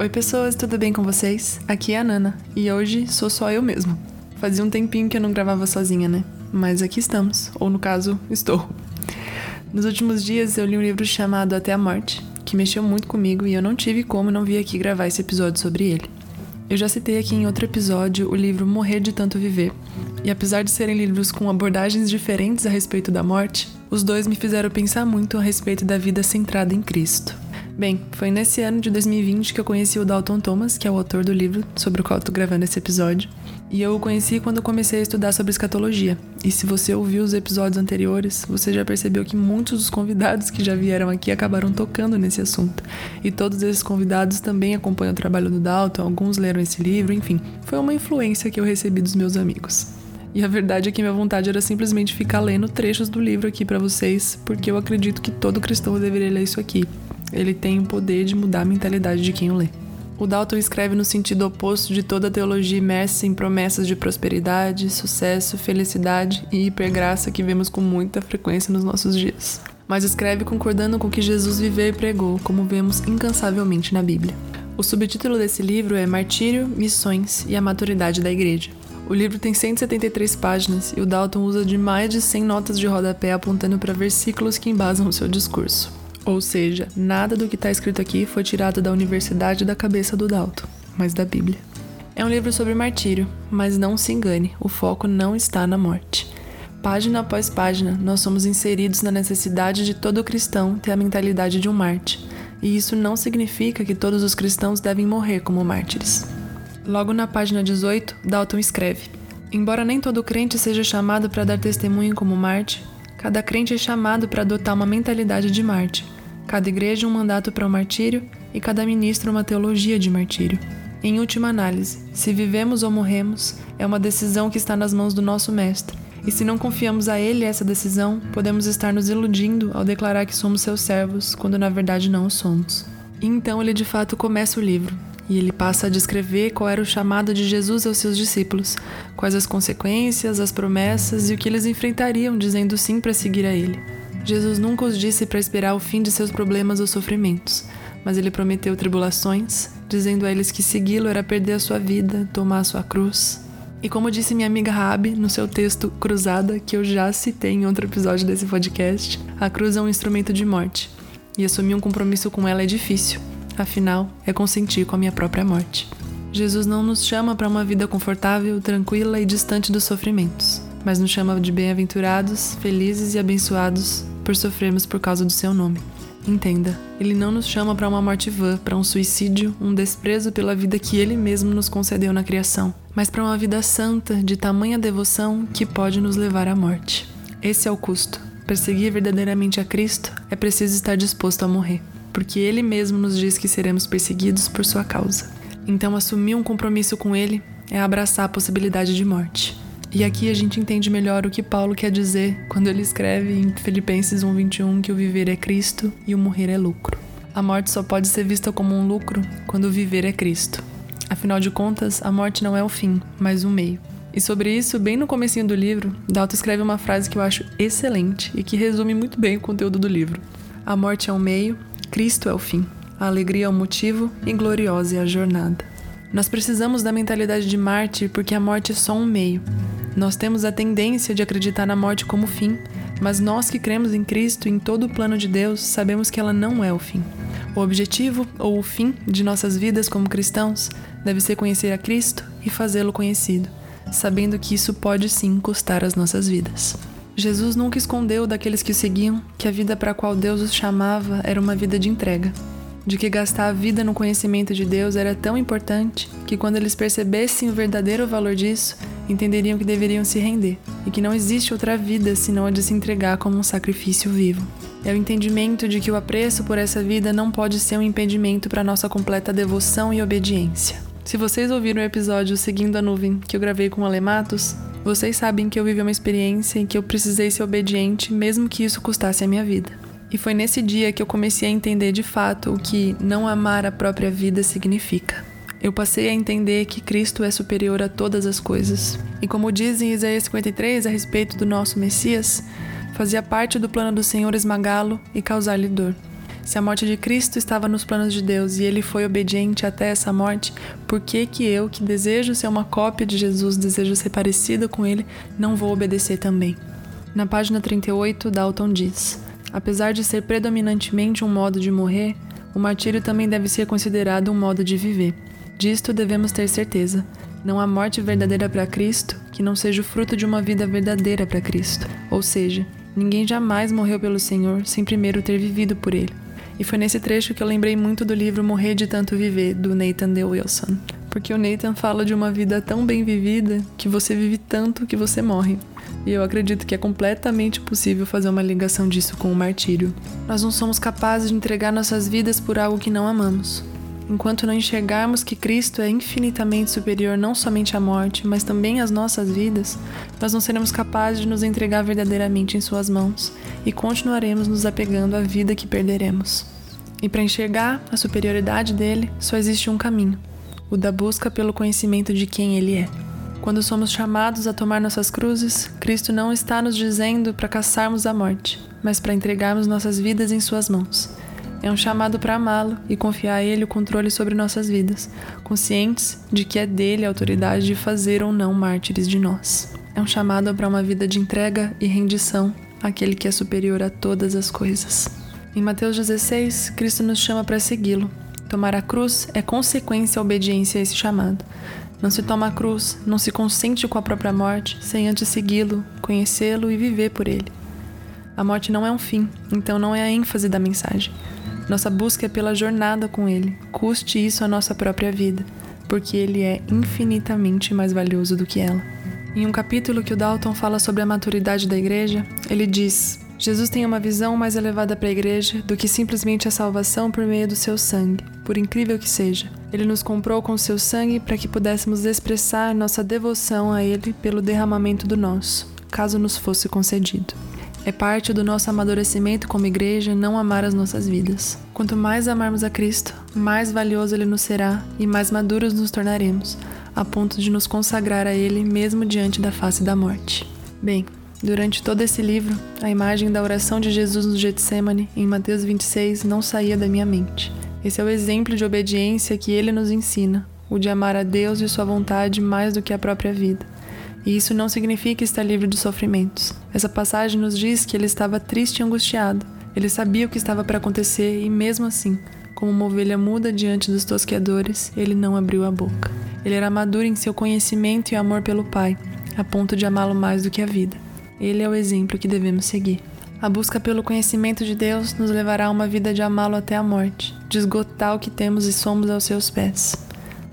Oi, pessoas, tudo bem com vocês? Aqui é a Nana e hoje sou só eu mesmo. Fazia um tempinho que eu não gravava sozinha, né? Mas aqui estamos, ou no caso, estou. Nos últimos dias eu li um livro chamado Até a Morte, que mexeu muito comigo e eu não tive como não vir aqui gravar esse episódio sobre ele. Eu já citei aqui em outro episódio o livro Morrer de Tanto Viver, e apesar de serem livros com abordagens diferentes a respeito da morte, os dois me fizeram pensar muito a respeito da vida centrada em Cristo. Bem, foi nesse ano de 2020 que eu conheci o Dalton Thomas, que é o autor do livro sobre o qual estou gravando esse episódio. E eu o conheci quando comecei a estudar sobre escatologia. E se você ouviu os episódios anteriores, você já percebeu que muitos dos convidados que já vieram aqui acabaram tocando nesse assunto. E todos esses convidados também acompanham o trabalho do Dalton, alguns leram esse livro, enfim, foi uma influência que eu recebi dos meus amigos. E a verdade é que minha vontade era simplesmente ficar lendo trechos do livro aqui para vocês, porque eu acredito que todo cristão deveria ler isso aqui. Ele tem o poder de mudar a mentalidade de quem o lê. O Dalton escreve no sentido oposto de toda a teologia imersa em promessas de prosperidade, sucesso, felicidade e hipergraça que vemos com muita frequência nos nossos dias. Mas escreve concordando com o que Jesus viveu e pregou, como vemos incansavelmente na Bíblia. O subtítulo desse livro é Martírio, Missões e a Maturidade da Igreja. O livro tem 173 páginas e o Dalton usa de mais de 100 notas de rodapé apontando para versículos que embasam o seu discurso. Ou seja, nada do que está escrito aqui foi tirado da universidade da cabeça do Dalton, mas da Bíblia. É um livro sobre martírio, mas não se engane, o foco não está na morte. Página após página, nós somos inseridos na necessidade de todo cristão ter a mentalidade de um Marte. E isso não significa que todos os cristãos devem morrer como mártires. Logo na página 18, Dalton escreve: Embora nem todo crente seja chamado para dar testemunho como Marte, cada crente é chamado para adotar uma mentalidade de Marte cada igreja um mandato para o martírio e cada ministro uma teologia de martírio. Em última análise, se vivemos ou morremos, é uma decisão que está nas mãos do nosso Mestre. E se não confiamos a Ele essa decisão, podemos estar nos iludindo ao declarar que somos seus servos, quando na verdade não o somos. E então ele de fato começa o livro, e ele passa a descrever qual era o chamado de Jesus aos seus discípulos, quais as consequências, as promessas e o que eles enfrentariam dizendo sim para seguir a Ele. Jesus nunca os disse para esperar o fim de seus problemas ou sofrimentos, mas ele prometeu tribulações, dizendo a eles que segui-lo era perder a sua vida, tomar a sua cruz. E como disse minha amiga Rabi no seu texto Cruzada, que eu já citei em outro episódio desse podcast, a cruz é um instrumento de morte, e assumir um compromisso com ela é difícil, afinal, é consentir com a minha própria morte. Jesus não nos chama para uma vida confortável, tranquila e distante dos sofrimentos, mas nos chama de bem-aventurados, felizes e abençoados por sofrermos por causa do seu nome. Entenda, ele não nos chama para uma morte vã, para um suicídio, um desprezo pela vida que ele mesmo nos concedeu na criação, mas para uma vida santa, de tamanha devoção que pode nos levar à morte. Esse é o custo. Perseguir verdadeiramente a Cristo é preciso estar disposto a morrer, porque ele mesmo nos diz que seremos perseguidos por sua causa. Então, assumir um compromisso com ele é abraçar a possibilidade de morte. E aqui a gente entende melhor o que Paulo quer dizer quando ele escreve em Filipenses 1:21 que o viver é Cristo e o morrer é lucro. A morte só pode ser vista como um lucro quando o viver é Cristo. Afinal de contas, a morte não é o fim, mas o meio. E sobre isso, bem no comecinho do livro, Dalton escreve uma frase que eu acho excelente e que resume muito bem o conteúdo do livro. A morte é o meio, Cristo é o fim. A alegria é o motivo e gloriosa é a jornada. Nós precisamos da mentalidade de Marte porque a morte é só um meio. Nós temos a tendência de acreditar na morte como fim, mas nós que cremos em Cristo e em todo o plano de Deus sabemos que ela não é o fim. O objetivo ou o fim de nossas vidas como cristãos deve ser conhecer a Cristo e fazê-lo conhecido, sabendo que isso pode sim custar as nossas vidas. Jesus nunca escondeu daqueles que o seguiam que a vida para a qual Deus os chamava era uma vida de entrega de que gastar a vida no conhecimento de Deus era tão importante que quando eles percebessem o verdadeiro valor disso, entenderiam que deveriam se render e que não existe outra vida senão a de se entregar como um sacrifício vivo. É o entendimento de que o apreço por essa vida não pode ser um impedimento para nossa completa devoção e obediência. Se vocês ouviram o episódio Seguindo a Nuvem que eu gravei com o Alematos, vocês sabem que eu vivi uma experiência em que eu precisei ser obediente, mesmo que isso custasse a minha vida. E foi nesse dia que eu comecei a entender de fato o que não amar a própria vida significa. Eu passei a entender que Cristo é superior a todas as coisas. E como diz em Isaías 53 a respeito do nosso Messias, fazia parte do plano do Senhor esmagá-lo e causar-lhe dor. Se a morte de Cristo estava nos planos de Deus e ele foi obediente até essa morte, por que que eu, que desejo ser uma cópia de Jesus, desejo ser parecida com ele, não vou obedecer também? Na página 38, Dalton diz: Apesar de ser predominantemente um modo de morrer, o martírio também deve ser considerado um modo de viver. Disto devemos ter certeza. Não há morte verdadeira para Cristo que não seja o fruto de uma vida verdadeira para Cristo. Ou seja, ninguém jamais morreu pelo Senhor sem primeiro ter vivido por ele. E foi nesse trecho que eu lembrei muito do livro Morrer de Tanto Viver, do Nathan D. Wilson. Porque o Nathan fala de uma vida tão bem vivida que você vive tanto que você morre. E eu acredito que é completamente possível fazer uma ligação disso com o martírio. Nós não somos capazes de entregar nossas vidas por algo que não amamos. Enquanto não enxergarmos que Cristo é infinitamente superior não somente à morte, mas também às nossas vidas, nós não seremos capazes de nos entregar verdadeiramente em Suas mãos e continuaremos nos apegando à vida que perderemos. E para enxergar a superioridade dele, só existe um caminho: o da busca pelo conhecimento de quem ele é. Quando somos chamados a tomar nossas cruzes, Cristo não está nos dizendo para caçarmos a morte, mas para entregarmos nossas vidas em Suas mãos. É um chamado para amá-lo e confiar a Ele o controle sobre nossas vidas, conscientes de que é dele a autoridade de fazer ou não mártires de nós. É um chamado para uma vida de entrega e rendição àquele que é superior a todas as coisas. Em Mateus 16, Cristo nos chama para segui-lo. Tomar a cruz é consequência à obediência a esse chamado. Não se toma a cruz, não se consente com a própria morte, sem antes segui-lo, conhecê-lo e viver por ele. A morte não é um fim, então não é a ênfase da mensagem. Nossa busca é pela jornada com Ele, custe isso a nossa própria vida, porque Ele é infinitamente mais valioso do que ela. Em um capítulo que o Dalton fala sobre a maturidade da igreja, ele diz: Jesus tem uma visão mais elevada para a igreja do que simplesmente a salvação por meio do seu sangue, por incrível que seja. Ele nos comprou com seu sangue para que pudéssemos expressar nossa devoção a Ele pelo derramamento do nosso, caso nos fosse concedido. É parte do nosso amadurecimento como igreja não amar as nossas vidas. Quanto mais amarmos a Cristo, mais valioso Ele nos será e mais maduros nos tornaremos, a ponto de nos consagrar a Ele mesmo diante da face da morte. Bem, durante todo esse livro, a imagem da oração de Jesus no Getsemane, em Mateus 26, não saía da minha mente. Esse é o exemplo de obediência que ele nos ensina, o de amar a Deus e sua vontade mais do que a própria vida. E isso não significa estar livre de sofrimentos. Essa passagem nos diz que ele estava triste e angustiado. Ele sabia o que estava para acontecer e, mesmo assim, como uma ovelha muda diante dos tosqueadores, ele não abriu a boca. Ele era maduro em seu conhecimento e amor pelo Pai, a ponto de amá-lo mais do que a vida. Ele é o exemplo que devemos seguir. A busca pelo conhecimento de Deus nos levará a uma vida de amá-lo até a morte, de esgotar o que temos e somos aos seus pés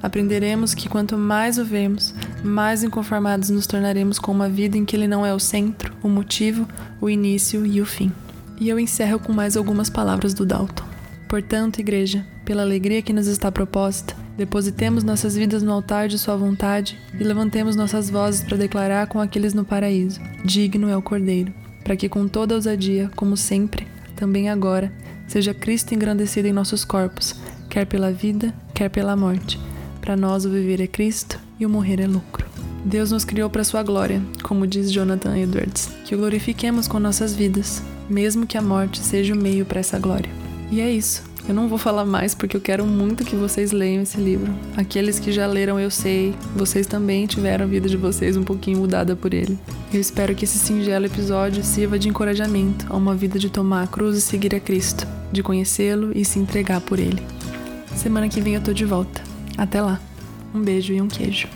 aprenderemos que quanto mais o vemos, mais inconformados nos tornaremos com uma vida em que ele não é o centro, o motivo, o início e o fim. E eu encerro com mais algumas palavras do Dalton. Portanto, igreja, pela alegria que nos está proposta, depositemos nossas vidas no altar de Sua vontade e levantemos nossas vozes para declarar com aqueles no paraíso: Digno é o Cordeiro, para que com toda ousadia, como sempre, também agora, seja Cristo engrandecido em nossos corpos, quer pela vida, quer pela morte para nós o viver é Cristo e o morrer é lucro. Deus nos criou para sua glória, como diz Jonathan Edwards, que o glorifiquemos com nossas vidas, mesmo que a morte seja o meio para essa glória. E é isso. Eu não vou falar mais porque eu quero muito que vocês leiam esse livro. Aqueles que já leram, eu sei, vocês também tiveram a vida de vocês um pouquinho mudada por ele. Eu espero que esse singelo episódio sirva de encorajamento a uma vida de tomar a cruz e seguir a Cristo, de conhecê-lo e se entregar por ele. Semana que vem eu tô de volta. Até lá. Um beijo e um queijo.